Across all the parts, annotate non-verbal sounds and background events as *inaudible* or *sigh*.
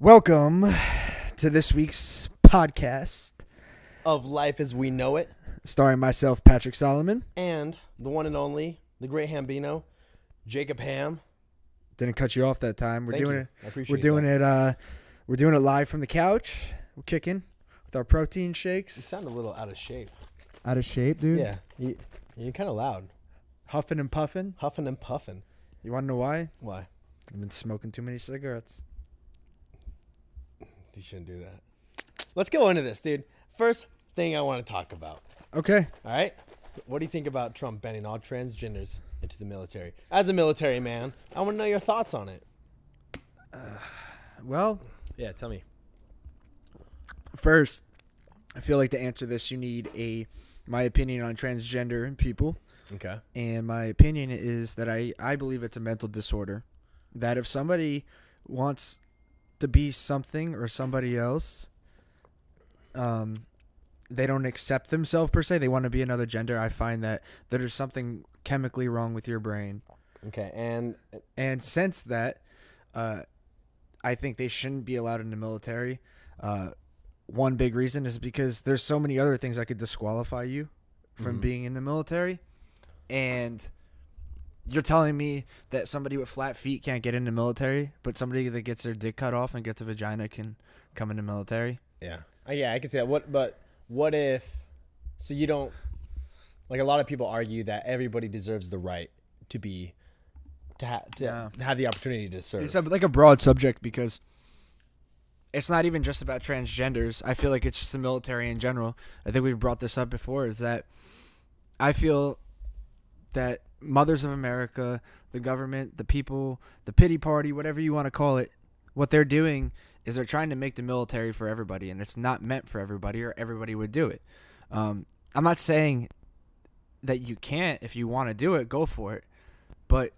Welcome to this week's podcast, of life as we know it, starring myself, Patrick Solomon. and the one and only, the great Hambino, Jacob Ham. Didn't cut you off that time. We're Thank doing you. it. I appreciate We're doing that. it. Uh, we're doing it live from the couch. We're kicking with our protein shakes. You shakes. sound a little out of shape. Out of shape, dude. Yeah, you, you're kind of loud, Huffing and puffing. huffing and puffing. You want to know why? Why? I've been smoking too many cigarettes. You shouldn't do that. Let's go into this, dude. First thing I want to talk about. Okay. All right, what do you think about Trump banning all transgenders into the military? As a military man, I want to know your thoughts on it. Uh, well, Yeah, tell me. first, I feel like to answer this, you need a my opinion on transgender people. Okay. and my opinion is that I, I believe it's a mental disorder. That if somebody wants to be something or somebody else, um, they don't accept themselves per se. They want to be another gender. I find that there's something chemically wrong with your brain. Okay, and And since that, uh, I think they shouldn't be allowed in the military. Uh, one big reason is because there's so many other things that could disqualify you from Mhm. being in the military, and you're telling me that somebody with flat feet can't get in the military, but somebody that gets their dick cut off and gets a vagina can come in the military. Yeah. Uh, yeah, I can see that. What but what if so you don't like a lot of people argue that everybody deserves the right to be to, ha- to Yeah. have the opportunity to serve. It's like a broad subject because it's not even just about transgenders. I feel like it's just the military in general. I think we've brought this up before. Is that I feel that Mothers of America, the government, the people, the pity party, whatever you want to call it, what they're doing is they're trying to make the military for everybody, and it's not meant for everybody, or everybody would do it. Um, I'm not saying that you can't if you want to do it, go for it, but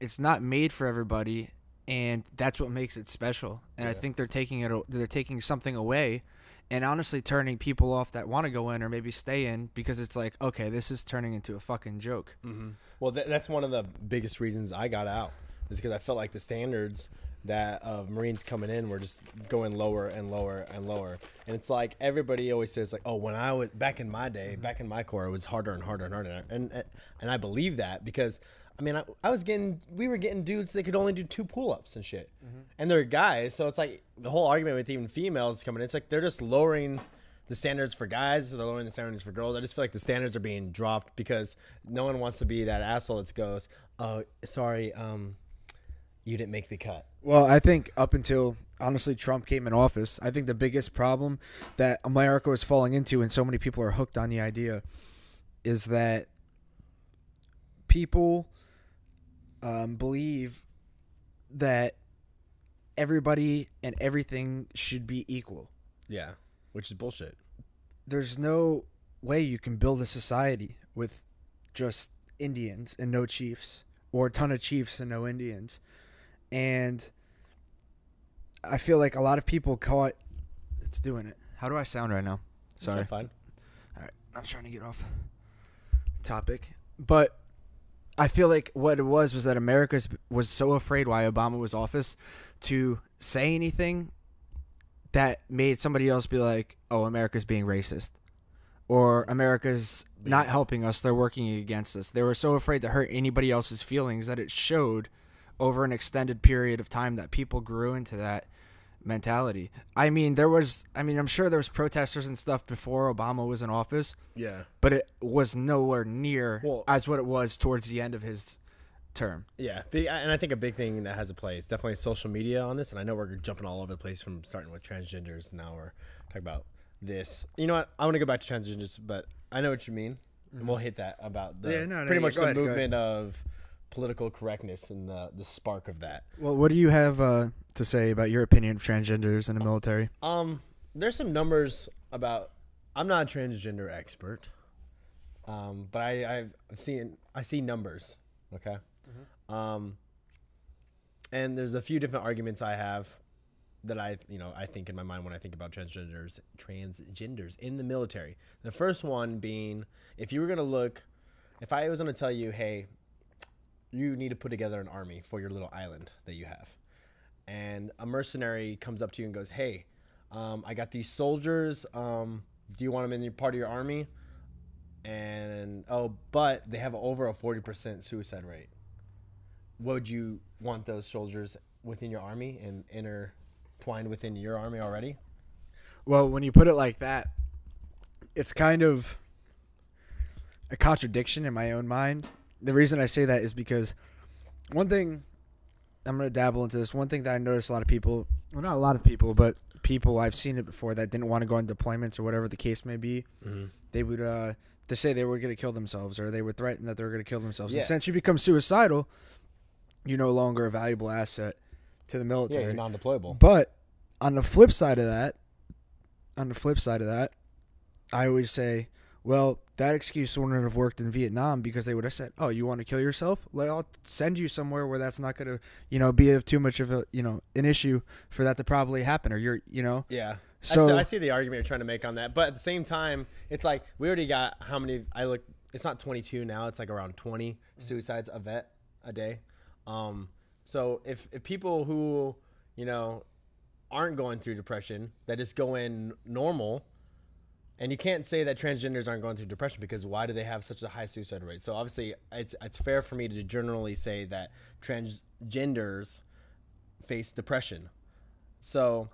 it's not made for everybody, and that's what makes it special. And I think they're taking it, they're taking something away, and honestly turning people off that want to go in or maybe stay in because it's like, okay, this is turning into a fucking joke. hmm Well, th- that's one of the biggest reasons I got out is because I felt like the standards that of Marines coming in were just going lower and lower and lower. And it's like everybody always says like, "Oh, when I was back in my day, back in my corps, it was harder and harder and harder." And and, and I believe that because I mean, I, I was getting we were getting dudes that could only do two pull-ups and shit. And they're guys, so it's like the whole argument with even females coming in, it's like they're just lowering the standards for guys, so they're lowering the standards for girls. I just feel like the standards are being dropped because no one wants to be that asshole that goes, "Oh, sorry, um, you didn't make the cut." Well, I think up until honestly Trump came in office, I think the biggest problem that America was falling into, and so many people are hooked on the idea, is that people um, believe that everybody and everything should be equal. Yeah, which is bullshit. There's no way you can build a society with just Indians and no chiefs, or a ton of chiefs and no Indians. And I feel like a lot of people caught. It's doing it. How do I sound right now? Sorry. fine. All right, I'm trying to get off topic, but I feel like what it was was that America was so afraid why Obama was office to say anything that made somebody else be like, "Oh, America's being racist," or "America's not helping us; they're working against us." They were so afraid to hurt anybody else's feelings that it showed over an extended period of time that people grew into that mentality. I mean, there was I mean, I'm sure there was protesters and stuff before Obama was in office, Yeah, but it was nowhere near Well- as what it was towards the end of his term. yeah, and I think a big thing that has a play is definitely social media on this. And I know we're jumping all over the place from starting with transgenders. Now we're talking about this. You know what? I want to go back to transgenders, but I know what you mean, and we'll mm-hmm. hit that about the Yeah, no, no, pretty yeah, much the ahead. movement of political correctness and the the spark of that. Well, what do you have uh, to say about your opinion of transgenders in the military? Um, there's some numbers about. I'm not a transgender expert, um, but I, I've I've seen I see numbers. Okay, um, and there's a few different arguments I have that I you know I think in my mind when I think about transgenders transgenders in the military. The first one being if you were gonna look, if I was gonna tell you, hey, you need to put together an army for your little island that you have. and a mercenary comes up to you and goes, "Hey, um, I got these soldiers. Um, do you want them in your part of your army?" And oh, but they have over a forty percent suicide rate. Would you want those soldiers within your army and intertwined within your army already? Well, when you put it like that, it's kind of a contradiction in my own mind. The reason I say that is because one thing I'm going to dabble into this. One thing that I noticed a lot of people, well, not a lot of people, but people I've seen it before that didn't want to go on deployments or whatever the case may be, Mm-hmm. they would uh they say they were going to kill themselves or they would threaten that they were going to kill themselves. Yeah. And since you become suicidal, you're no longer a valuable asset to the Yeah, military. you're non-deployable. But on the flip side of that, on the flip side of that, I always say, well, that excuse wouldn't have worked in Vietnam because they would have said, "Oh, you want to kill yourself? Well, I'll send you somewhere where that's not going to, you know, be of too much of a, you know, an issue for that to probably happen." Or you're, you know, Yeah. So- I, see, I see the argument you're trying to make on that, but at the same time, it's like we already got how many? I look. It's not 22 now. It's like around 20 suicides a vet a day. Um, so if if people who you know aren't going through depression that just go in normal, and you can't say that transgenders aren't going through depression because why do they have such a high suicide rate? So obviously, it's it's fair for me to generally say that transgenders face depression. So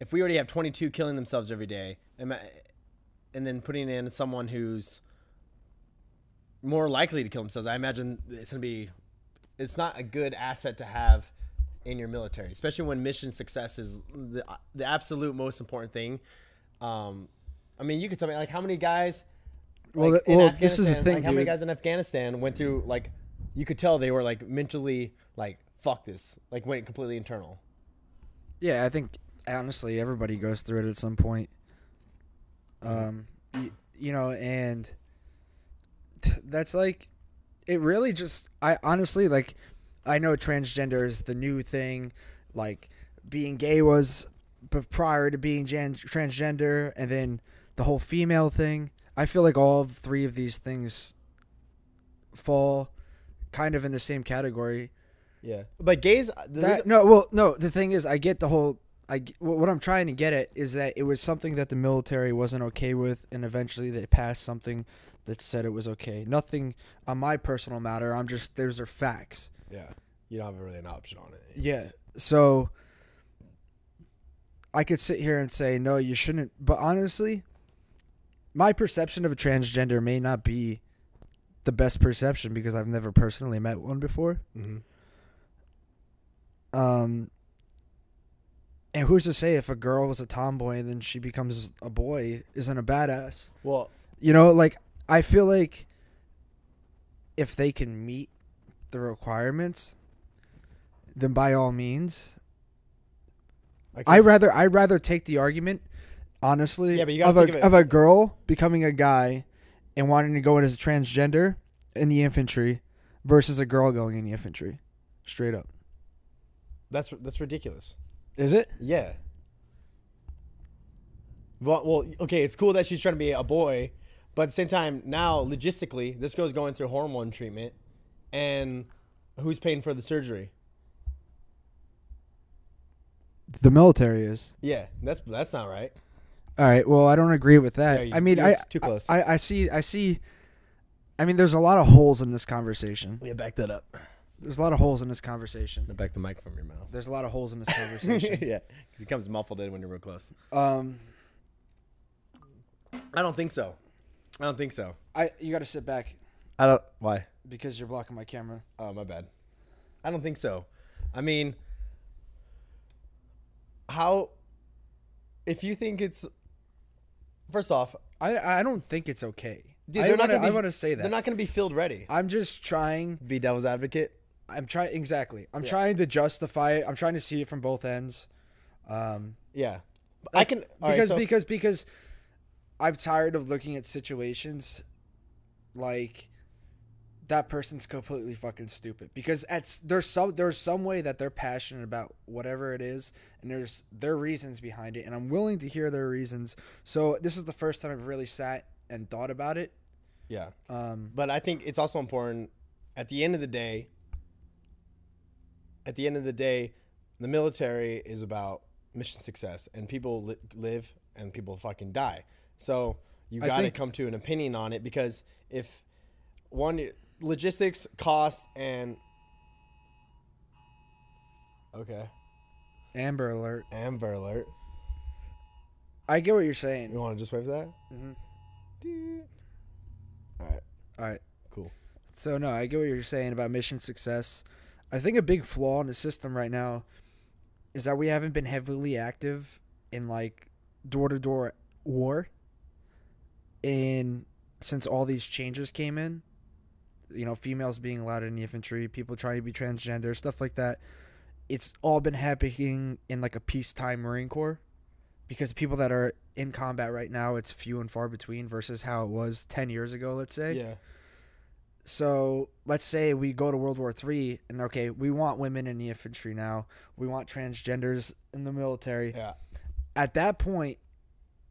if we already have 22 killing themselves every day, and then putting in someone who's more likely to kill themselves, I imagine it's going to be, it's not a good asset to have in your military, especially when mission success is the, the absolute most important thing. Um, I mean, you could tell me like how many guys. Well, like, in well, this is the thing, Like, how many guys in Afghanistan went through like, you could tell they were like mentally like fuck this, like went completely internal. yeah, I think honestly everybody goes through it at some point. Um, y- you know, and *laughs* that's like, it really just, I honestly like, I know transgender is the new thing, like being gay was prior to being gen- transgender, and then the whole female thing. I feel like all three of these things fall kind of in the same category. Yeah, but gays. Uh, the That, no, well, no. The thing is, I get the whole. I what I'm trying to get at is that it was something that the military wasn't okay with, and eventually they passed something that said it was okay. Nothing on my personal matter. I'm just there's are facts. yeah, you don't have really an option on it. Yeah. So I could sit here and say no, you shouldn't. But honestly, my perception of a transgender may not be the best perception because I've never personally met one before. Mm-hmm. Um, and who's to say if a girl was a tomboy and then she becomes a boy isn't a badass? Well, You know, like I feel like if they can meet the requirements, then by all means, I rather I rather take the argument, honestly, Yeah, but you gotta of a of it- of a girl becoming a guy and wanting to go in as a transgender in the infantry versus a girl going in the infantry, straight up. that's that's ridiculous. Is it? Yeah. Well, well, okay. It's cool that she's trying to be a boy, but at the same time, now logistically, this girl's going through hormone treatment, and who's paying for the surgery? The military is. Yeah, that's that's not right. All right. Well, I don't agree with that. Yeah, you- I mean, I too close. I, I see. I see. I mean, there's a lot of holes in this conversation. Yeah, back that up. There's a lot of holes in this conversation. Back the mic from your mouth. There's a lot of holes in this *laughs* conversation. yeah, because it comes muffled in when you're real close. um, I don't think so. I don't think so. I you got to sit back I don't. Why? because you're blocking my camera. Oh, my bad. I don't think so. I mean, how? If you think it's, first off, I I don't think it's okay. dude, I they're not wanna- gonna be, I want to say that. they're not going to be field ready. I'm just trying. Be devil's advocate. I'm trying exactly. I'm Yeah. trying to justify it. I'm trying to see it from both ends. Um, Yeah, I can all right, because so- because because I'm tired of looking at situations like that person's completely fucking stupid because at there's some there's some way that they're passionate about whatever it is and there's their reasons behind it and I'm willing to hear their reasons. So this is the first time I've really sat and thought about it. yeah, Um, but I think it's also important. At the end of the day, at the end of the day, the military is about mission success, and people li- live and people fucking die. So you got to come to an opinion on it because if one logistics, cost, and okay, Amber Alert. Amber Alert. I get what you're saying. You want to just wave that? Mm Mhm. Dude. All right, All right. cool. So no, I get what you're saying about mission success. I think a big flaw in the system right now is that we haven't been heavily active in like door to door war in since all these changes came in. You know, females being allowed in the infantry, people trying to be transgender, stuff like that. It's all been happening in like a peacetime Marine Corps because the people that are in combat right now, it's few and far between versus how it was 10 years ago, let's say. Yeah, So let's say we go to World War Three, and okay, we want women in the infantry now. We want transgenders in the military. yeah, At that point,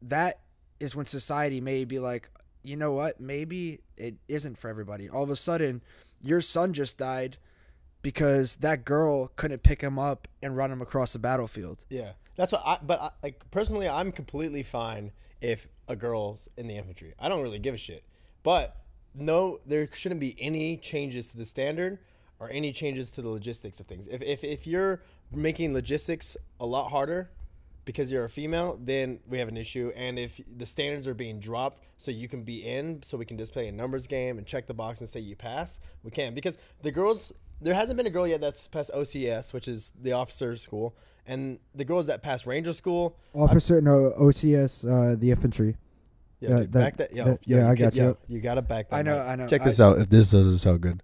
that is when society may be like, you know what? Maybe it isn't for everybody. All of a sudden, your son just died because that girl couldn't pick him up and run him across the battlefield. yeah. That's what I. But I, like personally, I'm completely fine if a girl's in the infantry. I don't really give a shit. But no, there shouldn't be any changes to the standard or any changes to the logistics of things. If if if you're making logistics a lot harder because you're a female, then we have an issue. And if the standards are being dropped so you can be in, so we can just play a numbers game and check the box and say you pass, we can. Because the girls, there hasn't been a girl yet that's passed OCS, which is the officer school, and the girls that passed Ranger school. Officer, no OCS, uh, the infantry. Yeah, Yeah, dude, that- back that. Yo, that- yo, yeah, I could- got you. yo, You gotta back that. I know, mic. I know. Check I- this out. If this doesn't sound good,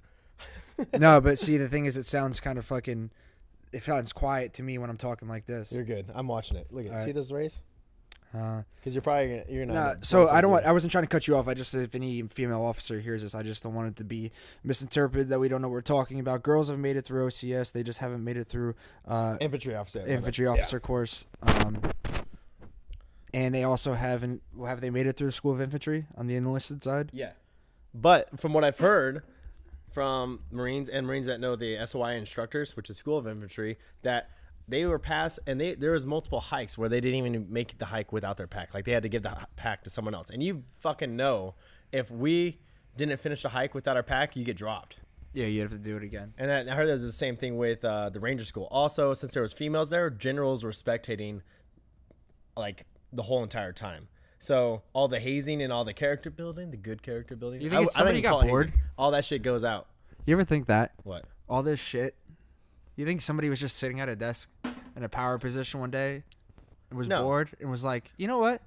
*laughs* no, but see, the thing is, it sounds kind of fucking. It sounds quiet to me when I'm talking like this. you're good. I'm watching it. Look at All see right. this race Uh, because you're probably gonna you're Nah, not. so I don't want. I wasn't trying to cut you off. I just if any female officer hears this, I just don't want it to be misinterpreted that we don't know what we're talking about. Girls have made it through OCS. They just haven't made it through uh, infantry officer. infantry officer course. Um, and they also haven't. Have they made it through the school of infantry on the enlisted side? Yeah. But from what I've heard from Marines and Marines that know the SOI instructors, which is School of Infantry, that they were passed and they there was multiple hikes where they didn't even make the hike without their pack. Like they had to give the pack to someone else. And you fucking know if we didn't finish the hike without our pack, you get dropped. Yeah, you have to do it again. And then I heard there's the same thing with uh, the Ranger School. Also, since there was females there, generals were spectating like the whole entire time. So all the hazing and all the character building, the good character building. You think I- it's somebody got bored? hazing. All that shit goes out. You ever think that What? all this shit? You think somebody was just sitting at a desk in a power position one day and was No. bored and was like, you know what?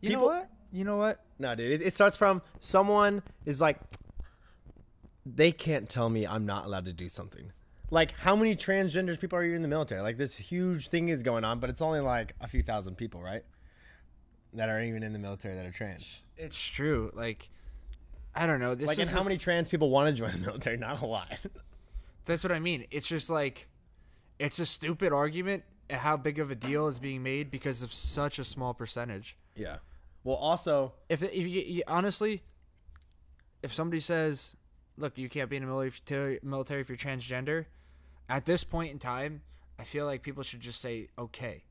You People- know what? You know what? No, dude. It, it starts from someone is like, they can't tell me I'm not allowed to do something. Like, how many transgenders people are you in the military? Like, this huge thing is going on, but it's only like a few thousand people, right? That are even in the military that are trans. It's true. Like, I don't know. This like, is and how many trans people want to join the military? *laughs* Not a lot. That's what I mean. It's just like, it's a stupid argument. at How big of a deal is being made because of such a small percentage. yeah. Well, also, If if you honestly, if somebody says, "Look, you can't be in the military military if you're transgender," at this point in time, I feel like people should just say okay.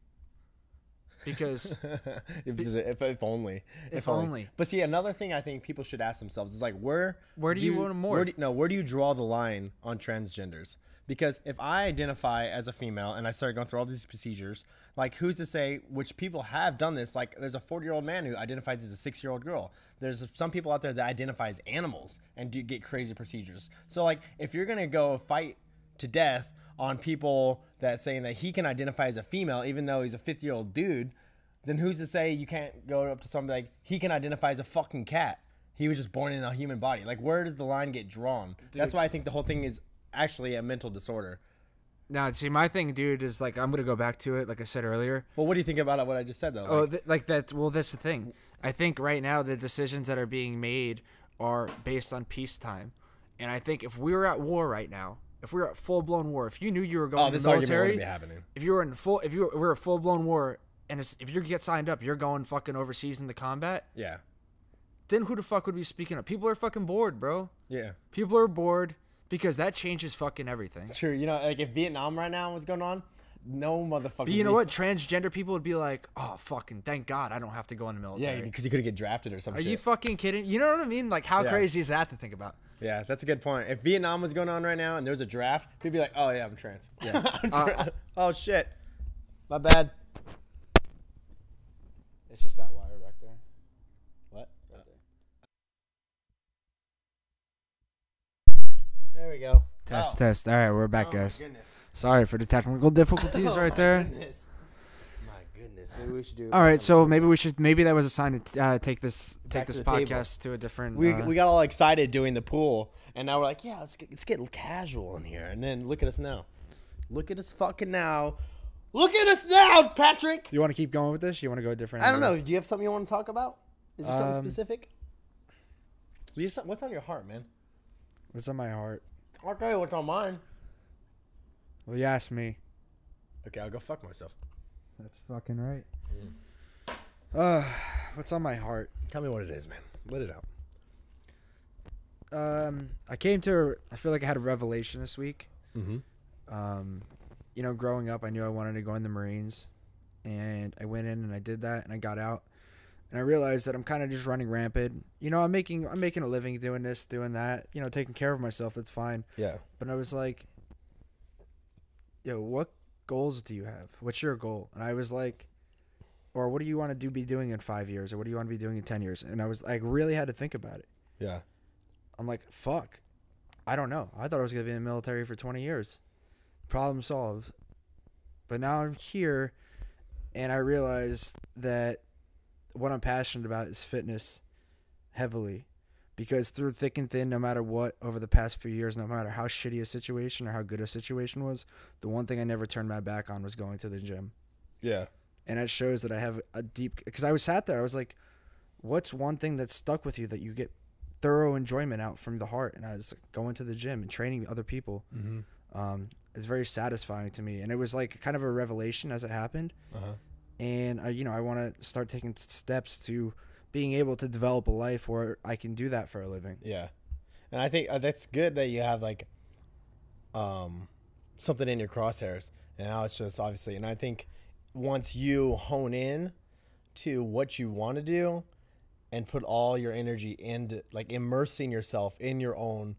Because *laughs* if, if, if only, If only. But see, another thing I think people should ask themselves is like, where, Where do you want more? Where do, no, where do you draw the line on transgenders? Because if I identify as a female and I start going through all these procedures, like who's to say which people have done this? Like, there's a 40 year old man who identifies as a six year old girl. There's some people out there that identify as animals and do get crazy procedures. So, like, if you're gonna go fight to death on people that saying that he can identify as a female even though he's a 50 year old dude then who's to say you can't go up to somebody like he can identify as a fucking cat he was just born in a human body like where does the line get drawn that's why i think the whole thing is actually a mental disorder now, see, my thing, dude, is like I'm gonna go back to it. Like I said earlier, well what do you think about what i just said though Oh, Like, th- like that. Well, that's the thing. I think right now the decisions that are being made are based on peacetime, and I think if we were at war right now, if we were at full blown war, if you knew you were going oh to this the military, be happening if you were in full, if you were, we were a full blown war, and it's, if you get signed up, you're going fucking overseas in the combat. yeah Then who the fuck would be speaking up? People are fucking bored, bro. yeah People are bored. Because that changes fucking everything. True. You know, like if Vietnam right now was going on, no motherfucker. But you know what? Transgender people would be like, "Oh, fucking thank God, I don't have to go in the military. Yeah, military." because you could get drafted or something. Are shit. you fucking kidding? You know what I mean? Like, how Yeah. crazy is that to think about? yeah, that's a good point. If Vietnam was going on right now and there was a draft, people would be like, "Oh yeah, I'm trans." Yeah. *laughs* I'm Uh, trans. *laughs* oh shit, my bad. It's just that wire back there. What? There we go. Test, Oh. test. All right, we're back, Oh, my guys. goodness. Sorry for the technical difficulties *laughs* Oh, right there. Goodness. My goodness. Maybe we should do. All right, so maybe we should. Maybe that was a sign to uh, take this take Back to this table. podcast to a different. we, uh, we got all excited doing the pool, and now we're like, yeah, let's get, let's get casual in here. And then look at us now. Look at us fucking now. Look at us now, Patrick. you want to keep going with this? You want to go a different? I don't know. Do you have something you want to talk about? Is there something Um, specific? What's on your heart, man? What's on my heart? I'll tell you what's on mine. Well, you asked me. Okay, I'll go fuck myself. That's fucking right. Uh, what's on my heart? Tell me what it is, man. Let it out. Um, I came to. I feel like I had a revelation this week. Mm-hmm. Um, you know, growing up, I knew I wanted to go in the Marines, and I went in and I did that, and I got out, and I realized that I'm kind of just running rampant. You know, I'm making I'm making a living doing this, doing that. You know, taking care of myself. That's fine. Yeah. But I was like, yo, what goals do you have? What's your goal? And I was like, or what do you want to do be doing in five years, or what do you want to be doing in ten years? And I was like, really had to think about it. Yeah. I'm like, fuck, I don't know. I thought I was gonna be in the military for twenty years. Problem solved. But now I'm here, and I realize that what I'm passionate about is fitness, heavily, because through thick and thin, no matter what, over the past few years, no matter how shitty a situation or how good a situation was, the one thing I never turned my back on was going to the gym Yeah. and it shows that I have a deep because I was sat there I was like what's one thing that's stuck with you that you get thorough enjoyment out from the heart and I was like going to the gym and training other people Mm-hmm. um it's very satisfying to me and it was like kind of a revelation as it happened Uh-huh. And I you know I want to start taking steps to being able to develop a life where I can do that for a living. Yeah, and I think uh, that's good that you have like, um, something in your crosshairs, and now it's just obviously, and I think once you hone in to what you want to do, and put all your energy into like immersing yourself in your own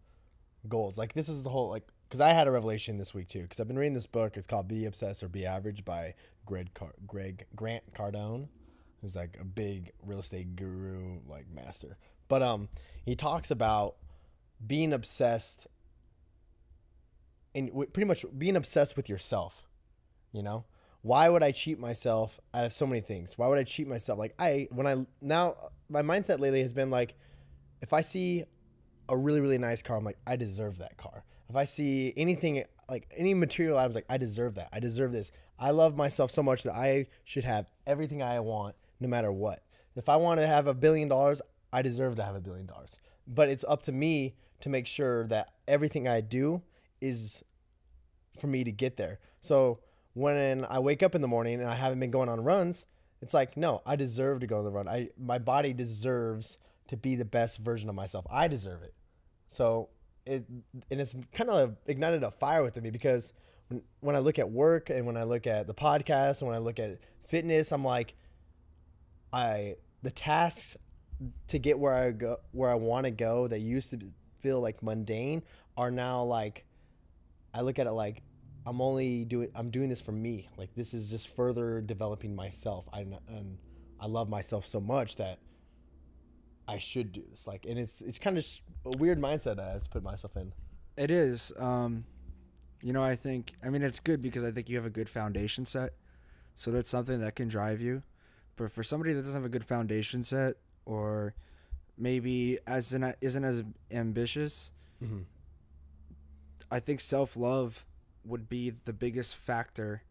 goals, like this is the whole like because I had a revelation this week too because I've been reading this book. It's called Be Obsessed or Be Average by Greg Car- Greg Grant Cardone who's like a big real estate guru, like master. But um, he talks about being obsessed and w- pretty much being obsessed with yourself. You know, why would I cheat myself out of so many things? Why would I cheat myself? Like I, when I now my mindset lately has been like, if I see a really really nice car, I'm like, I deserve that car. If I see anything like any material, I was like, I deserve that. I deserve this. I love myself so much that I should have everything I want, no matter what. If I want to have a billion dollars, I deserve to have a billion dollars. But it's up to me to make sure that everything I do is for me to get there. So when I wake up in the morning and I haven't been going on runs, it's like, no, I deserve to go on the run. I my body deserves to be the best version of myself. I deserve it. So it and it's kind of ignited a fire within me because when, when I look at work and when I look at the podcast and when I look at fitness, I'm like, I the tasks to get where I go where I want to go that used to feel like mundane are now like I look at it like I'm only doing I'm doing this for me. Like this is just further developing myself. I and I love myself so much that I should do this. Like and it's it's kind of a weird mindset I have to put myself in. It is. Um, you know, I think. I mean, it's good because I think you have a good foundation set, so that's something that can drive you. But for somebody that doesn't have a good foundation set, or maybe as an, isn't as ambitious, Mm-hmm. I think self love would be the biggest factor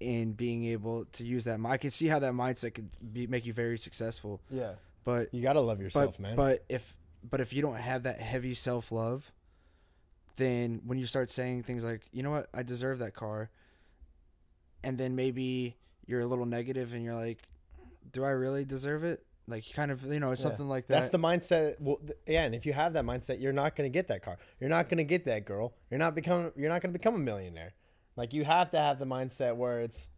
in being able to use that. I can see how that mindset could be make you very successful, Yeah, but you gotta love yourself, but, man. But if but if you don't have that heavy self love, then when you start saying things like, you know what, I deserve that car, and then maybe you're a little negative and you're like, do I really deserve it? Like kind of, you know, it's Yeah. something like that. That's the mindset. Well, yeah, and if you have that mindset, you're not going to get that car. You're not going to get that girl. You're not become. You're not going to become a millionaire. Like you have to have the mindset where it's,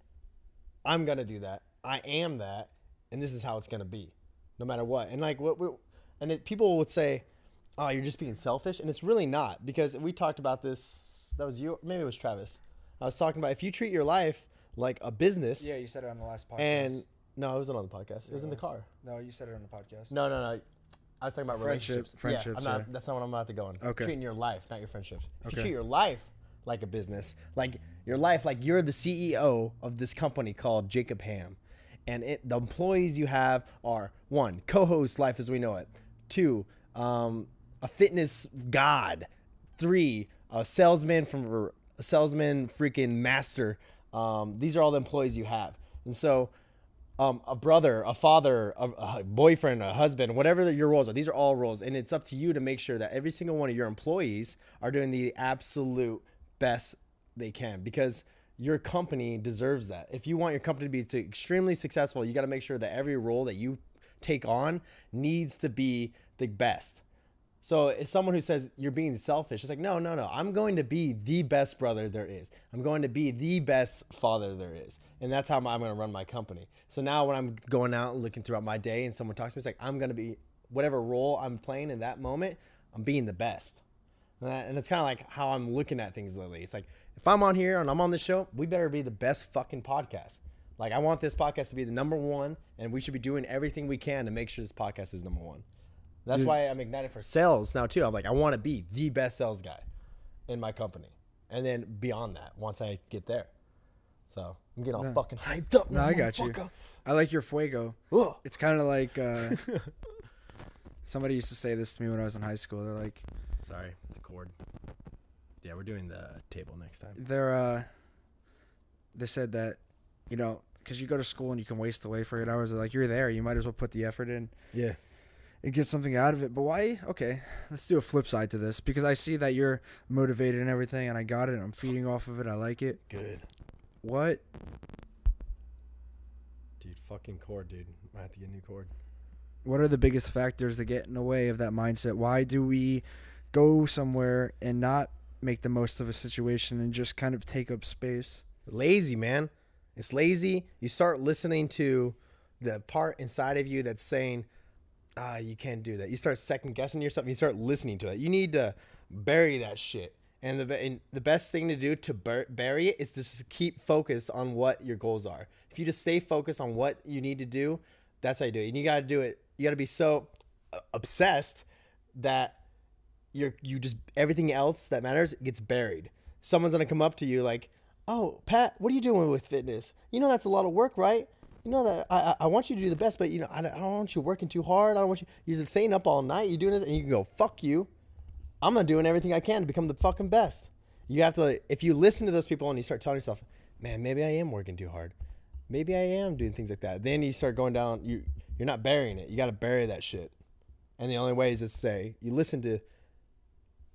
I'm going to do that. I am that, and this is how it's going to be, no matter what. And like what we, and it, people would say, "Oh, you're just being selfish," and it's really not because we talked about this. That was you. Maybe it was Travis. I was talking about if you treat your life like a business, yeah, you said it on the last podcast. and no, it wasn't on the podcast. It was in the car. no, you said it on the podcast. No, no, no. I was talking about Friendship- relationships. friendships, Yeah, I'm not. yeah. That's not what I'm about to go on. Okay. Treating your life, not your friendships. If Okay. you treat your life like a business, like your life, like you're the CEO of this company called Jacob Ham, and it, the employees you have are one co-host life as we know it, two um, a fitness god, three a salesman from a salesman freaking master. Um, these are all the employees you have, and so um, a brother, a father, a, a boyfriend, a husband, whatever your roles are. These are all roles, and it's up to you to make sure that every single one of your employees are doing the absolute best they can because your company deserves that. If you want your company to be to extremely successful, you got to make sure that every role that you take on needs to be the best. So if someone who says you're being selfish, it's like, no, no, no. I'm going to be the best brother there is. I'm going to be the best father there is. And that's how I'm going to run my company. So now when I'm going out and looking throughout my day and someone talks to me, it's like, I'm going to be whatever role I'm playing in that moment, I'm being the best. And, and it's kind of like how I'm looking at things lately. It's like, if I'm on here and I'm on this show, we better be the best fucking podcast. Like, I want this podcast to be the number one, and we should be doing everything we can to make sure this podcast is number one. That's Dude. why I'm ignited for sales now too. I'm like, I want to be the best sales guy in my company, and then beyond that, once I get there. So I'm getting all No. fucking hyped up. No, I got you. I like your fuego. Ugh. It's kind of like uh, *laughs* somebody used to say this to me when I was in high school. They're like, Sorry, the cord. Yeah, we're doing the table next time. they're uh, they said that, you know, because you go to school and you can waste away for eight hours. They're like, you're there. You might as well put the effort in Yeah. and get something out of it. But why? Okay, let's do a flip side to this because I see that you're motivated and everything, and I got it. I'm feeding off of it. I like it. Good. What? Dude, fucking cord, dude. I have to get a new cord. What are the biggest factors that get in the way of that mindset? Why do we go somewhere and not make the most of a situation and just kind of take up space? lazy, man. It's lazy. You start listening to the part inside of you that's saying, ah, you can't do that. You start second guessing yourself. You start listening to it. You need to bury that shit. And the and the best thing to do to bur- bury it is to just keep focus on what your goals are. If you just stay focused on what you need to do, that's how you do it. And you got to do it. You got to be so uh, obsessed that you're you just everything else that matters gets buried. Someone's gonna come up to you like, "Oh, Pat, what are you doing with fitness? You know that's a lot of work, right? You know that I I- want you to do the best, but you know I don't, I don't want you working too hard. I don't want you you're just staying up all night. You're doing this, and you can go fuck you. I'm not doing everything I can to become the fucking best. You have to if you listen to those people and you start telling yourself, man, maybe I am working too hard. Maybe I am doing things like that. Then you start going down. You you're not burying it. You got to bury that shit. And the only way is to say you listen to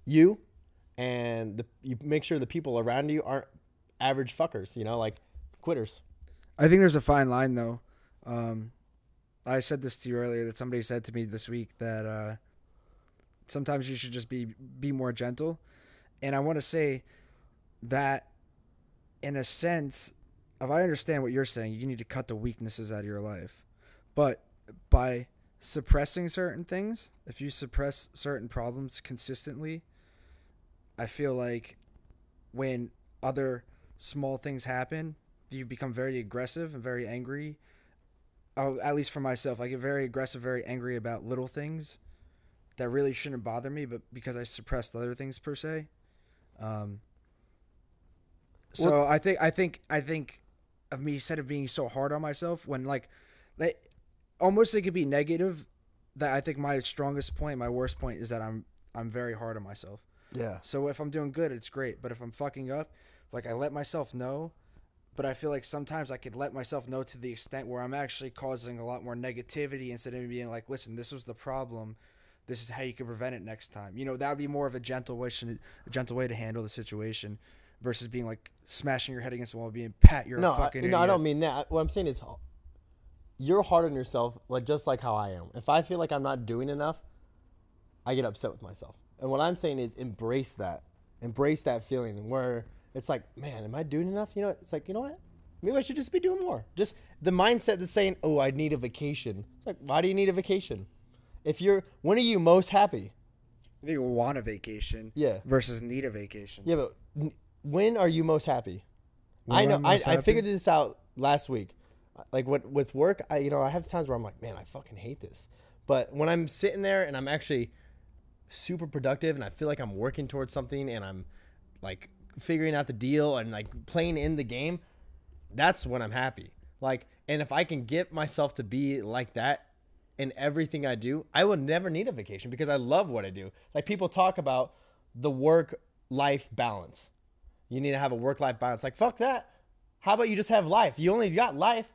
you and the, you make sure the people around you aren't average fuckers, you know, like quitters. I think there's a fine line though. Um, I said this to you earlier that somebody said to me this week that uh, sometimes you should just be be more gentle, and I want to say that in a sense, if I understand what you're saying, you need to cut the weaknesses out of your life, but by suppressing certain things, if you suppress certain problems consistently, I feel like when other small things happen, you become very aggressive and very angry. Oh, at least for myself, I get very aggressive, very angry about little things that really shouldn't bother me, but because I suppressed other things per se. Um, so I think I think I think of me instead of being so hard on myself when like, like almost it could be negative. That I think my strongest point, my worst point is that I'm I'm very hard on myself. Yeah. So if I'm doing good, it's great. But if I'm fucking up, like I let myself know, but I feel like sometimes I could let myself know to the extent where I'm actually causing a lot more negativity instead of being like, listen, this was the problem. This is how you can prevent it next time. You know, that would be more of a gentle way, a gentle way to handle the situation versus being like smashing your head against the wall, being Pat, you're no, a fucking I, no, I don't mean that. What I'm saying is, you're hard on yourself, like just like how I am. If I feel like I'm not doing enough, I get upset with myself. And what I'm saying is embrace that. Embrace that feeling where it's like, man, am I doing enough? You know, it's like, you know what? Maybe I should just be doing more. Just the mindset that's saying, oh, I need a vacation. It's like, why do you need a vacation? If you're, when are you most happy? I think you want a vacation. Yeah. Versus need a vacation. Yeah, but n- when are you most happy? When I know. I I, I figured this out last week. Like with with work, I you know I have times where I'm like, man, I fucking hate this. But when I'm sitting there and I'm actually super productive and I feel like I'm working towards something and I'm like figuring out the deal and like playing in the game, that's when I'm happy. Like, and if I can get myself to be like that in everything I do, I will never need a vacation because I love what I do. Like people talk about the work life balance. You need to have a work life balance. Like fuck that. How about you just have life? You only got life.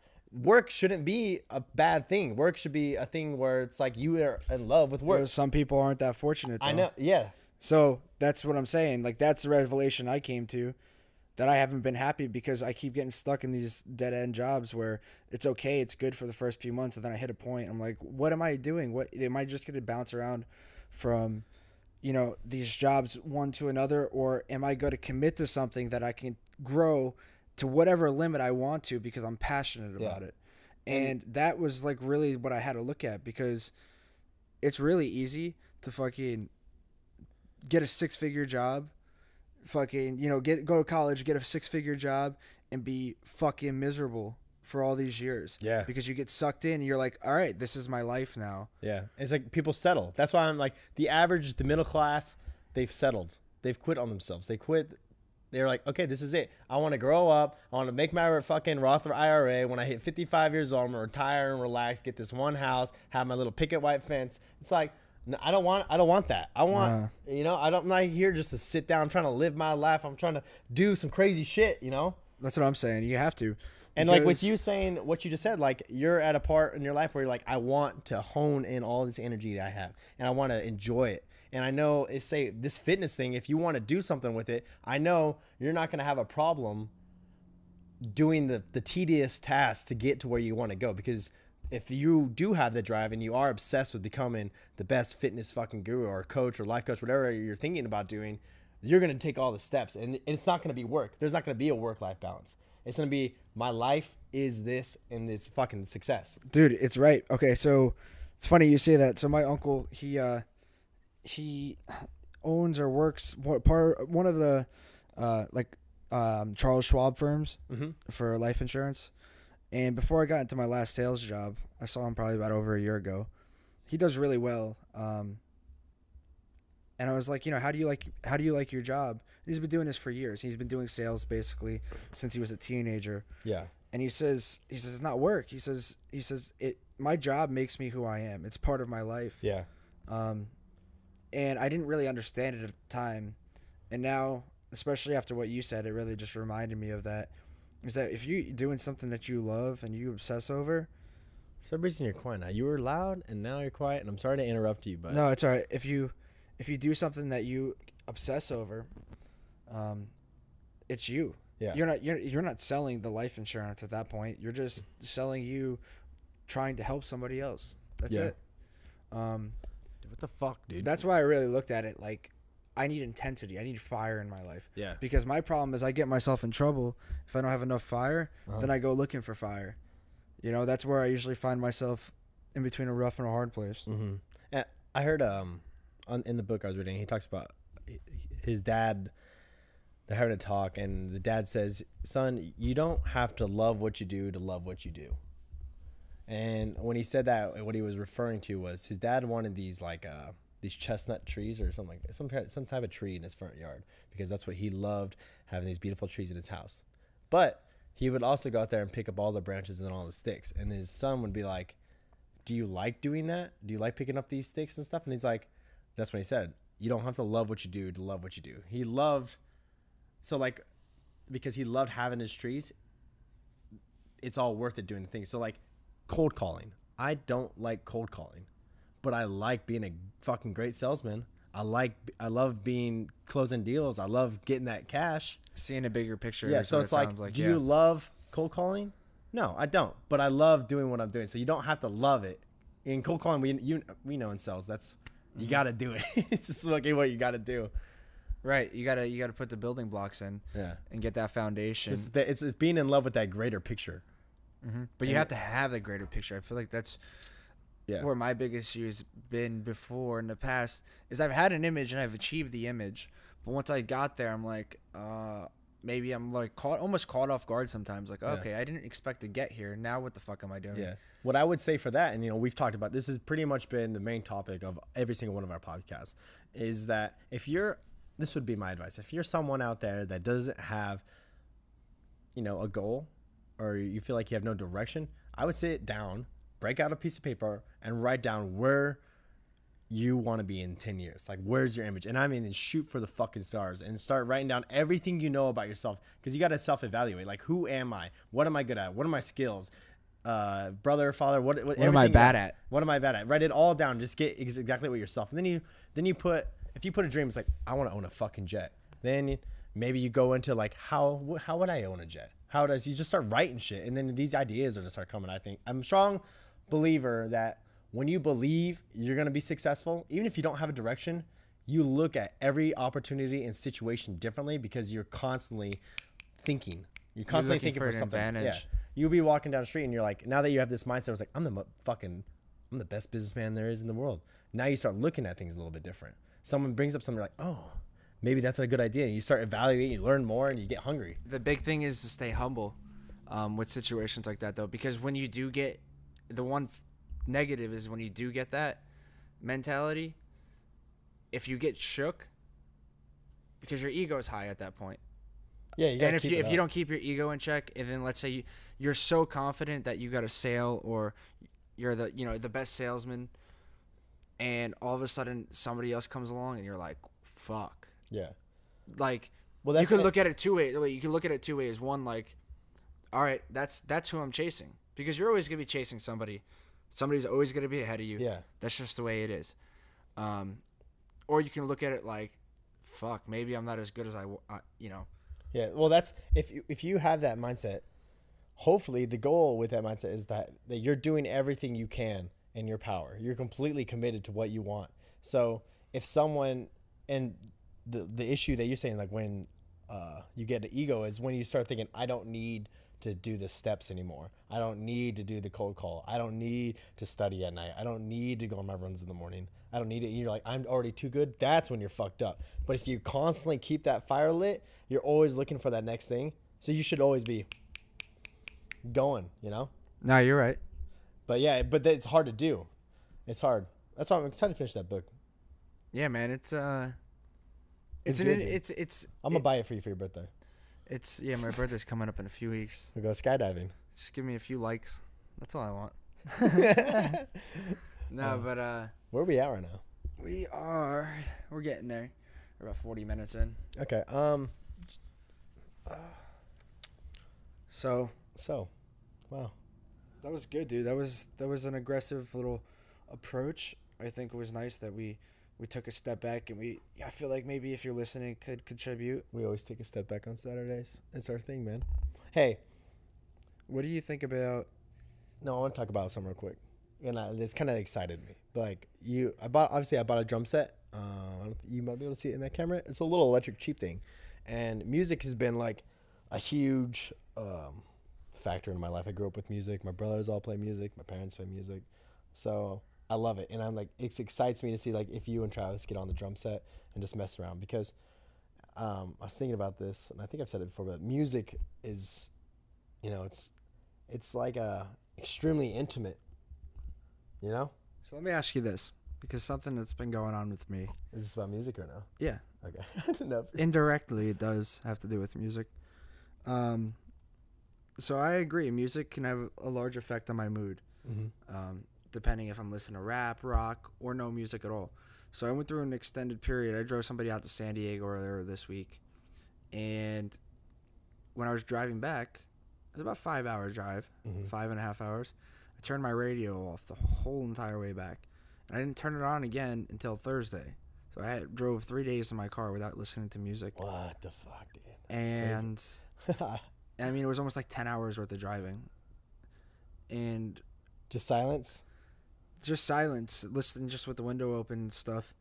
Work shouldn't be a bad thing. Work should be a thing where it's like you are in love with work. Whereas some people aren't that fortunate. I know. Yeah. So that's what I'm saying. Like that's the revelation I came to that I haven't been happy because I keep getting stuck in these dead end jobs where it's okay, it's good for the first few months, and then I hit a point. I'm like, what am I doing? What am I just going to bounce around from, you know, these jobs one to another, or am I going to commit to something that I can grow to whatever limit I want to because I'm passionate Yeah. about it? And that was like really what I had to look at because it's really easy to fucking get a six figure job, fucking, you know, get go to college, get a six figure job and be fucking miserable for all these years. Yeah. Because you get sucked in and you're like, all right, this is my life now. Yeah, it's like people settle. That's why I'm like the average, the middle class. They've settled. They've quit on themselves. They quit. They're like, okay, this is it. I want to grow up. I want to make my fucking Roth IRA. When I hit 55 years old, I'm gonna retire and relax. Get this one house. Have my little picket white fence. It's like. no, I don't want. I don't want that. I want. You know. I don't. I'm not here just to sit down. I'm trying to live my life. I'm trying to do some crazy shit. You know. That's what I'm saying. You have to. And like with you saying what you just said, like you're at a part in your life where you're like, I want to hone in all this energy that I have, and I want to enjoy it. And I know if say this fitness thing, if you want to do something with it, I know you're not going to have a problem doing the the tedious tasks to get to where you want to go. Because if you do have the drive and you are obsessed with becoming the best fitness fucking guru or coach or life coach whatever you're thinking about doing you're going to take all the steps. And it's not going to be work. There's not going to be a work life balance. It's going to be my life is this and it's fucking success. Dude it's right. Okay so it's funny you say that. So my uncle he uh he owns or works what part one of the uh like um charles schwab firms for life insurance. And before i got into my last sales job i saw him probably about over a year ago. He does really well um and i was like you know how do you like how do you like your job? He's been doing this for years. He's been doing sales basically since he was a teenager. Yeah. And he says he says it's not work. He says he says it my job makes me who i am. It's part of my life. Yeah. Um and i didn't really understand it at the time. And now especially after what you said it really just reminded me of that is that if you're doing something that you love and you obsess over for some reason you're quiet now. You were loud and now you're quiet and i'm sorry to interrupt you but no it's all right. If you if you do something that you obsess over um it's you. Yeah. you're not you're, you're not selling the life insurance at that point. You're just selling you trying to help somebody else. That's Yeah. it. Um what the fuck dude that's why i really looked at it like i need intensity i need fire in my life yeah because my problem is i get myself in trouble if i don't have enough fire Uh-huh. then i go looking for fire you know that's where i usually find myself in between a rough and a hard place Mm-hmm. And I heard um, on in the book I was reading, he talks about his dad. They're having a talk, and the dad says, "Son, you don't have to love what you do to love what you do." And when he said that, what he was referring to was his dad wanted these like uh, these chestnut trees or something like some some type of tree in his front yard because that's what he loved having these beautiful trees in his house. But he would also go out there and pick up all the branches and all the sticks, and his son would be like, do you like doing that? Do you like picking up these sticks and stuff? And he's like, that's what he said. You don't have to love what you do to love what you do. He loved, so like, because he loved having his trees, it's all worth it doing the thing. So like, cold calling. I don't like cold calling, but I like being a fucking great salesman. I like, I love being closing deals. I love getting that cash. seeing a bigger picture Yeah. So it's it like, like do yeah. you love cold calling? No, I don't. But I love doing what I'm doing. So you don't have to love it. In cold calling, we you we know in sales that's you mm-hmm. got to do it. *laughs* it's just fucking what you got to do. Right. You gotta you gotta put the building blocks in Yeah. and get that foundation. It's, that- it's it's being in love with that greater picture. But you have to have the greater picture. I feel like that's Yeah. where my biggest issue has been before in the past is I've had an image and I've achieved the image, but once I got there, I'm like, uh, maybe I'm like caught almost caught off guard sometimes. Like, okay, I didn't expect to get here. Now what the fuck am I doing? Yeah. What I would say for that, and you know, we've talked about this has pretty much been the main topic of every single one of our podcasts, is that if you're this would be my advice. If you're someone out there that doesn't have, you know, a goal or you feel like you have no direction, I would sit down, break out a piece of paper, and write down where you want to be in 10 years. Like, where's your image? And I mean, shoot for the fucking stars and start writing down everything you know about yourself because you got to self evaluate. Like, who am I? What am I good at? What are my skills? Uh, brother, father, what, what, What am I bad at? What am I bad at? Write it all down. Just get ex- exactly what yourself. And then you, then you put, if you put a dream, it's like, I want to own a fucking jet. Then maybe you go into like, how, how would I own a jet? How does you just start writing shit? And then these ideas are gonna start coming. I think I'm a strong believer that when you believe you're going to be successful, even if you don't have a direction, you look at every opportunity and situation differently because you're constantly thinking. You're constantly thinking for for, something. advantage. Yeah. You'll be walking down the street and you're like, now that you have this mindset, it's like, I'm the mo- fucking, I'm the best businessman there is in the world. Now you start looking at things a little bit different. Someone brings up something you're like, oh, maybe that's a good idea. And you start evaluating, you learn more, and you get hungry. The big thing is to stay humble um, with situations like that, though, because when you do get the one f- negative is when you do get that mentality, if you get shook, because your ego is high at that point. Yeah, you and if you if you don't keep your ego in check, and then let's say you, you're so confident that you got a sale or you're the you know the best salesman, and all of a sudden somebody else comes along and you're like, fuck, yeah. like Well, you could look at it two ways. You can look at it two ways. One, like, all right, that's that's who I'm chasing because you're always gonna be chasing somebody. Somebody's always gonna be ahead of you. Yeah. that's just the way it is. Um, or you can look at it like, fuck, maybe I'm not as good as I, you know. Yeah, well, that's if you, if you have that mindset. Hopefully, the goal with that mindset is that that you're doing everything you can in your power. You're completely committed to what you want. So if someone and the the issue that you're saying, like when uh, you get an ego, is when you start thinking, I don't need to do the steps anymore. I don't need to do the cold call. I don't need to study at night. I don't need to go on my runs in the morning. I don't need it. And You're like, I'm already too good. That's when you're fucked up. But if you constantly keep that fire lit, you're always looking for that next thing. So you should always be going, you know? No, you're right. But yeah, but it's hard to do. It's hard. That's why I'm excited to finish that book. Yeah, man, it's uh, It's an, it's it's I'm gonna buy it for you for your birthday. it's yeah. My birthday's coming up in a few weeks. We go skydiving. Just give me a few likes. That's all I want. *laughs* no, but uh, Where are we at right now? we are we're getting there. We're about 40 minutes in. Okay. Um. So So, wow. that was good, dude. That was that was an aggressive little approach. I think it was nice that we we took a step back and we. I feel like maybe if you're listening, could contribute. We always take a step back on Saturdays. It's our thing, man. Hey, What do you think about? no, I want to talk about something real quick, and I, it's kind of excited me. Like you, I bought obviously I bought a drum set. Uh, you might be able to see it in that camera. It's a little electric cheap thing, and music has been like a huge um, factor in my life. I grew up with music. My brothers all play music. My parents play music, so I love it. And I'm like, it excites me to see like if you and Travis get on the drum set and just mess around because um, I was thinking about this, and I think I've said it before, but music is, you know, it's it's like a extremely intimate. You know, So let me ask you this, because something that's been going on with me. is this about music or no? Yeah, Okay, *laughs* I didn't know. indirectly it does have to do with music. Um, so I agree, music can have a large effect on my mood. Mm-hmm. um, depending if I'm listening to rap, rock, or no music at all. So I went through an extended period. I drove somebody out to San Diego earlier this week, and when I was driving back, it was about five hour drive, Mhm. five and a half hours. I turned my radio off the whole entire way back, and I didn't turn it on again until Thursday. So I had, drove three days in my car without listening to music, What the fuck, dude? and That's *laughs* I mean it was almost like ten hours worth of driving. and Just silence. Just silence, listening just with the window open and stuff.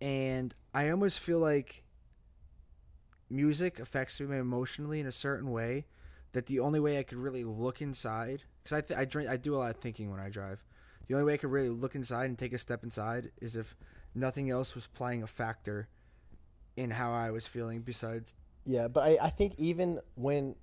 And I almost feel like music affects me emotionally in a certain way that the only way I could really look inside because I th- I drink I do a lot of thinking when I drive. The only way I could really look inside and take a step inside is if nothing else was playing a factor in how I was feeling besides Yeah, but I, I think even when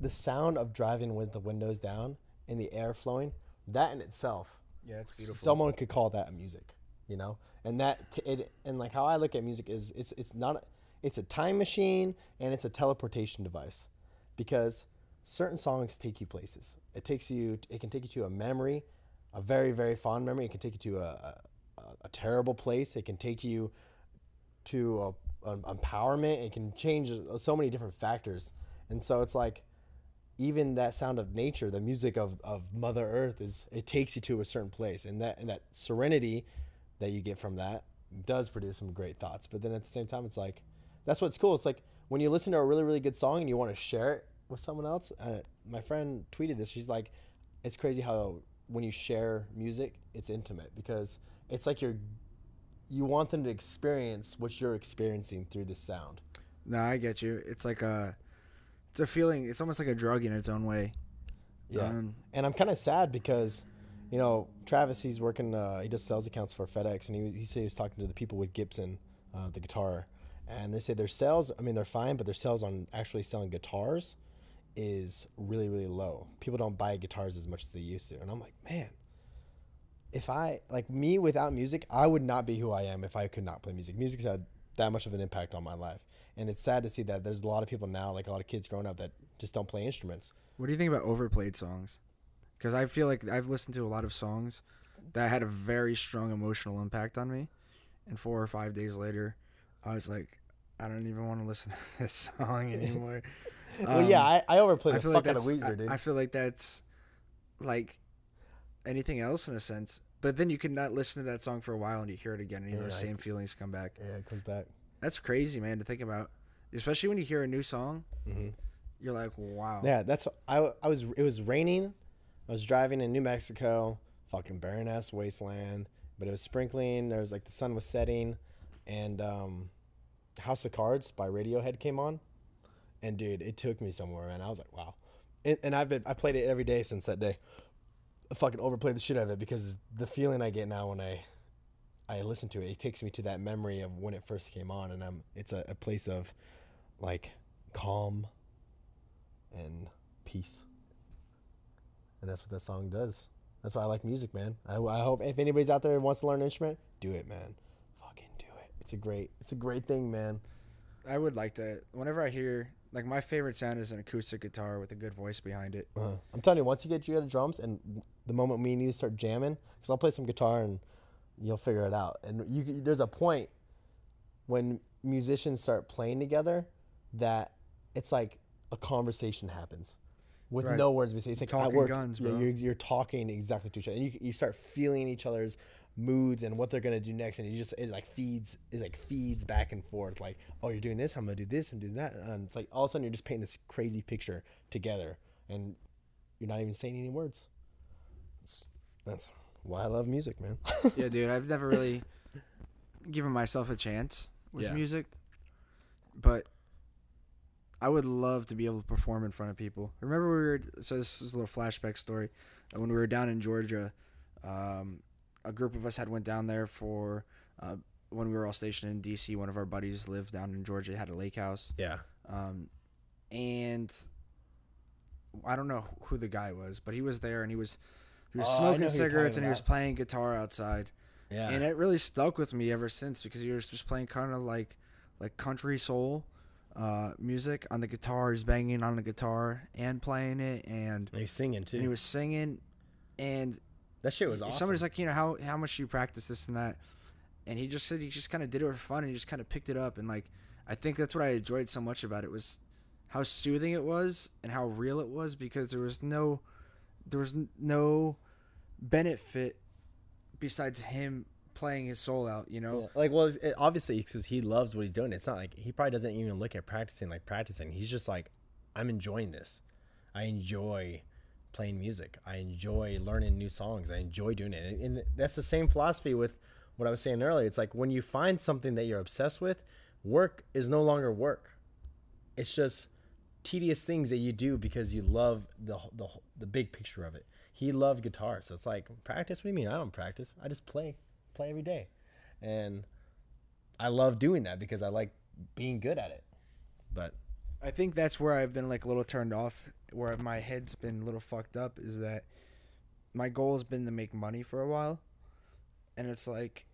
the sound of driving with the windows down and the air flowing, that in itself, yeah, it's beautiful. someone could call that music, you know. And that t- it and like how I look at music is it's it's not it's a time machine and it's a teleportation device, because certain songs take you places. It takes you it can take you to a memory, a very very fond memory. It can take you to a a, a terrible place. It can take you to a, an empowerment. It can change so many different factors, and so it's like even that sound of nature, the music of, of Mother Earth is it takes you to a certain place, and that and that serenity that you get from that does produce some great thoughts. But then at the same time, it's like that's what's cool. It's like when you listen to a really really good song and you want to share it with someone else. Uh, my friend tweeted this. She's like, it's crazy how when you share music, it's intimate because it's like you're you want them to experience what you're experiencing through the sound. No, I get you. It's like a it's a feeling. It's almost like a drug in its own way. Yeah. Um, and I'm kind of sad because, you know, Travis, he's working, uh, he does sales accounts for FedEx, and he, was- he said he was talking to the people with Gibson, uh, the guitar, and they say their sales, I mean, they're fine, but their sales on actually selling guitars is really, really low. People don't buy guitars as much as they used to. And I'm like, man, if I, like me without music, I would not be who I am if I could not play music. Music's had that much of an impact on my life. And it's sad to see that there's a lot of people now, like a lot of kids growing up, that just don't play instruments. What do you think about overplayed songs? Because I feel like I've listened to a lot of songs that had a very strong emotional impact on me, and four or five days later, I was like, I don't even want to listen *laughs* to this song *laughs* anymore. well, yeah, Um, I, I overplayed I the fuck like out of. Weezer, dude. I, I feel like that's like anything else in a sense. But then you can not listen to that song for a while and you hear it again and Yeah, those same feelings come back. yeah, it comes back. That's crazy, man, to think about. Especially when you hear a new song, hmm you're like, wow. Yeah, that's I. I was. It was raining. I was driving in New Mexico, fucking barren ass wasteland, but it was sprinkling. There was like the sun was setting, and um, House of Cards by Radiohead came on, and dude, it took me somewhere, man. I was like, wow, and, and I've been I played it every day since that day. Fucking overplayed the shit out of it because the feeling I get now when I I listen to it, it takes me to that memory of when it first came on, and I'm it's a, a place of like calm and peace. And that's what that song does. That's why I like music, man. I, I hope if anybody's out there wants to learn an instrument, do it, man. Fucking do it. It's a great, it's a great thing, man. I would like to. Whenever I hear, like, my favorite sound is an acoustic guitar with a good voice behind it. Uh, I'm telling you, once you get you out of drums, and the moment me and you start jamming, because I'll play some guitar and you'll figure it out. And you, there's a point when musicians start playing together that it's like a conversation happens with Right. no words. It's like Talking at work, guns, you're- You're, you're talking exactly to each other, and you, you start feeling each other's moods and what they're gonna do next, and you just it like feeds it like feeds back and forth. Like, oh, you're doing this, I'm gonna do this and do that, and it's like all of a sudden you're just painting this crazy picture together, and you're not even saying any words. It's, that's why I love music, man. *laughs* yeah, dude, I've never really given myself a chance with Yeah. music, but I would love to be able to perform in front of people. Remember, we were so this is a little flashback story. Uh, When we were down in Georgia, um, a group of us had went down there for uh, when we were all stationed in DC. One of our buddies lived down in Georgia, had a lake house, yeah. um, and I don't know who the guy was, but he was there and he was he was Oh, smoking cigarettes and he was playing guitar outside Yeah. and it really stuck with me ever since because he was just playing kind of like like country soul uh, music on the guitar. He's banging on the guitar and playing it, and, and he's singing too. and he was singing. And that shit was awesome. somebody's like, you know, how how much do you practice this and that? And he just said he just kind of did it for fun. And he just kind of picked it up, and like I think that's what I enjoyed so much about it was how soothing it was and how real it was because there was no there was no benefit besides him playing his soul out. You know. Yeah, Like, well, it, obviously, because he loves what he's doing. It's not like he probably doesn't even look at practicing like practicing. He's just like, I'm enjoying this. I enjoy playing music. I enjoy learning new songs. I enjoy doing it. And, and that's the same philosophy with what I was saying earlier. It's like when you find something that you're obsessed with, work is no longer work. It's just tedious things that you do because you love the the the big picture of it. He loved guitar, so it's like practice. What do you mean? I don't practice. I just play, play every day, and I love doing that because I like being good at it. But I think that's where I've been like a little turned off, where my head's been a little fucked up. Is that my goal has been to make money for a while, and it's like,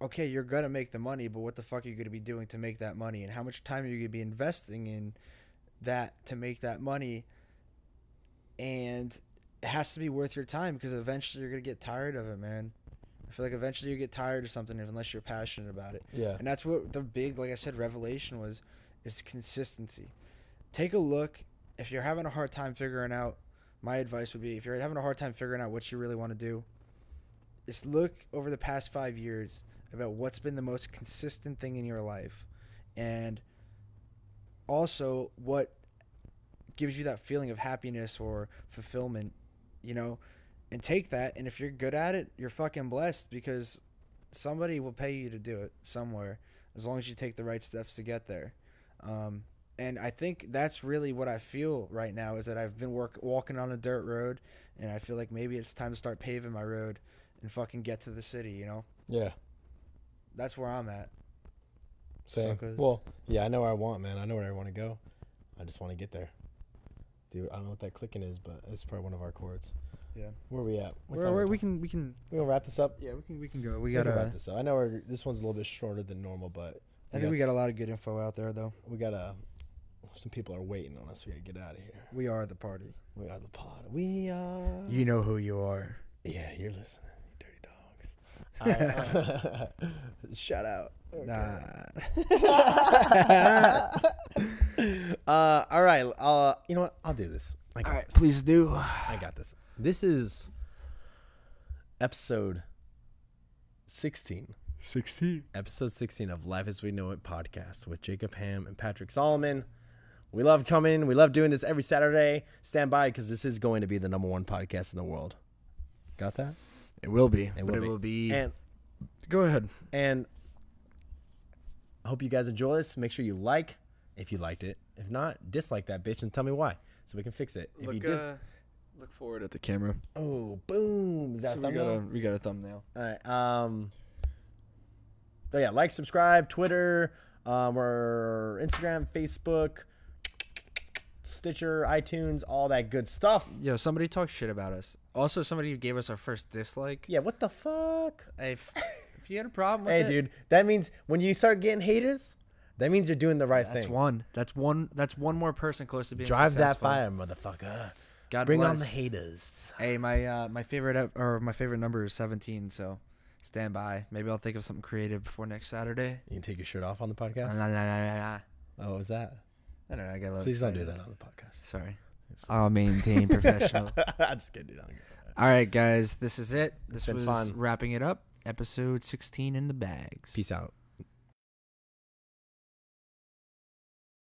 okay, you're gonna make the money, but what the fuck are you gonna be doing to make that money, and how much time are you gonna be investing in that to make that money? And it has to be worth your time because eventually you're gonna get tired of it, man. I feel like eventually you get tired of something unless you're passionate about it. yeah, And that's what the big, like I said, revelation was is consistency. Take a look. If you're having a hard time figuring out, my advice would be if you're having a hard time figuring out what you really want to do, is look over the past five years about what's been the most consistent thing in your life, and also what gives you that feeling of happiness or fulfillment, you know, and take that. And if you're good at it, you're fucking blessed because somebody will pay you to do it somewhere as long as you take the right steps to get there. Um, and I think that's really what I feel right now is that I've been work walking on a dirt road, and I feel like maybe it's time to start paving my road and fucking get to the city. You know, yeah. that's where I'm at. Same. Suckers. Well, yeah, I know where I want, man. I know where I want to go. I just want to get there. Dude, I don't know what that clicking is, but it's probably one of our chords. Yeah. Where are we at? What Where, time where we we can we can we gonna wrap this up? yeah we can we can go. We We got can a. wrap this up. I know we're, this one's a little bit shorter than normal, but I think we got a lot of good info out there though. we got a. Some people are waiting on us. We gotta get out of here. We are the party. We are the pod. We are. You know who you are. Yeah, you're listening. You dirty dogs. Alright. *laughs* Shout out. Nah. *laughs* *laughs* Uh, all right. Uh, you know what? I'll do this. I got All right, this. please do. I got this. This is episode 16. 16. Episode 16 of Life as We Know It podcast with Jacob Ham and Patrick Solomon. We love coming. We love doing this every Saturday. Stand by because this is going to be the number one podcast in the world. Got that? It will be. It but will it be. will be. And go ahead. and I hope you guys enjoy this. Make sure you like if you liked it. If not, dislike that bitch and tell me why so we can fix it. If you just look forward at the camera. oh boom, is that a So we got a we got a thumbnail. All right. Um. So yeah, like, subscribe, Twitter, um, or Instagram, Facebook, Stitcher, iTunes, all that good stuff. Yo, somebody talk shit about us. Also, somebody gave us our first dislike. Yeah. What the fuck? Hey, if, if you had a problem with Hey, it, dude. That means when you start getting haters, that means you're doing the right that's thing. one. That's one. That's one more person close to being Drive that fire, motherfucker. God Bring bless. on the haters. Hey, my uh, my favorite or my favorite number is 17. So stand by. Maybe I'll think of something creative before next Saturday. You can take your shirt off on the podcast. la, la, la, la. Oh, what was that? I don't know. I got a little Please don't do that on the podcast. Sorry. I'll maintain *laughs* professional. I'm just kidding. All right, guys. This is it. This was fun. wrapping it up. Episode 16 in the bags. Peace out.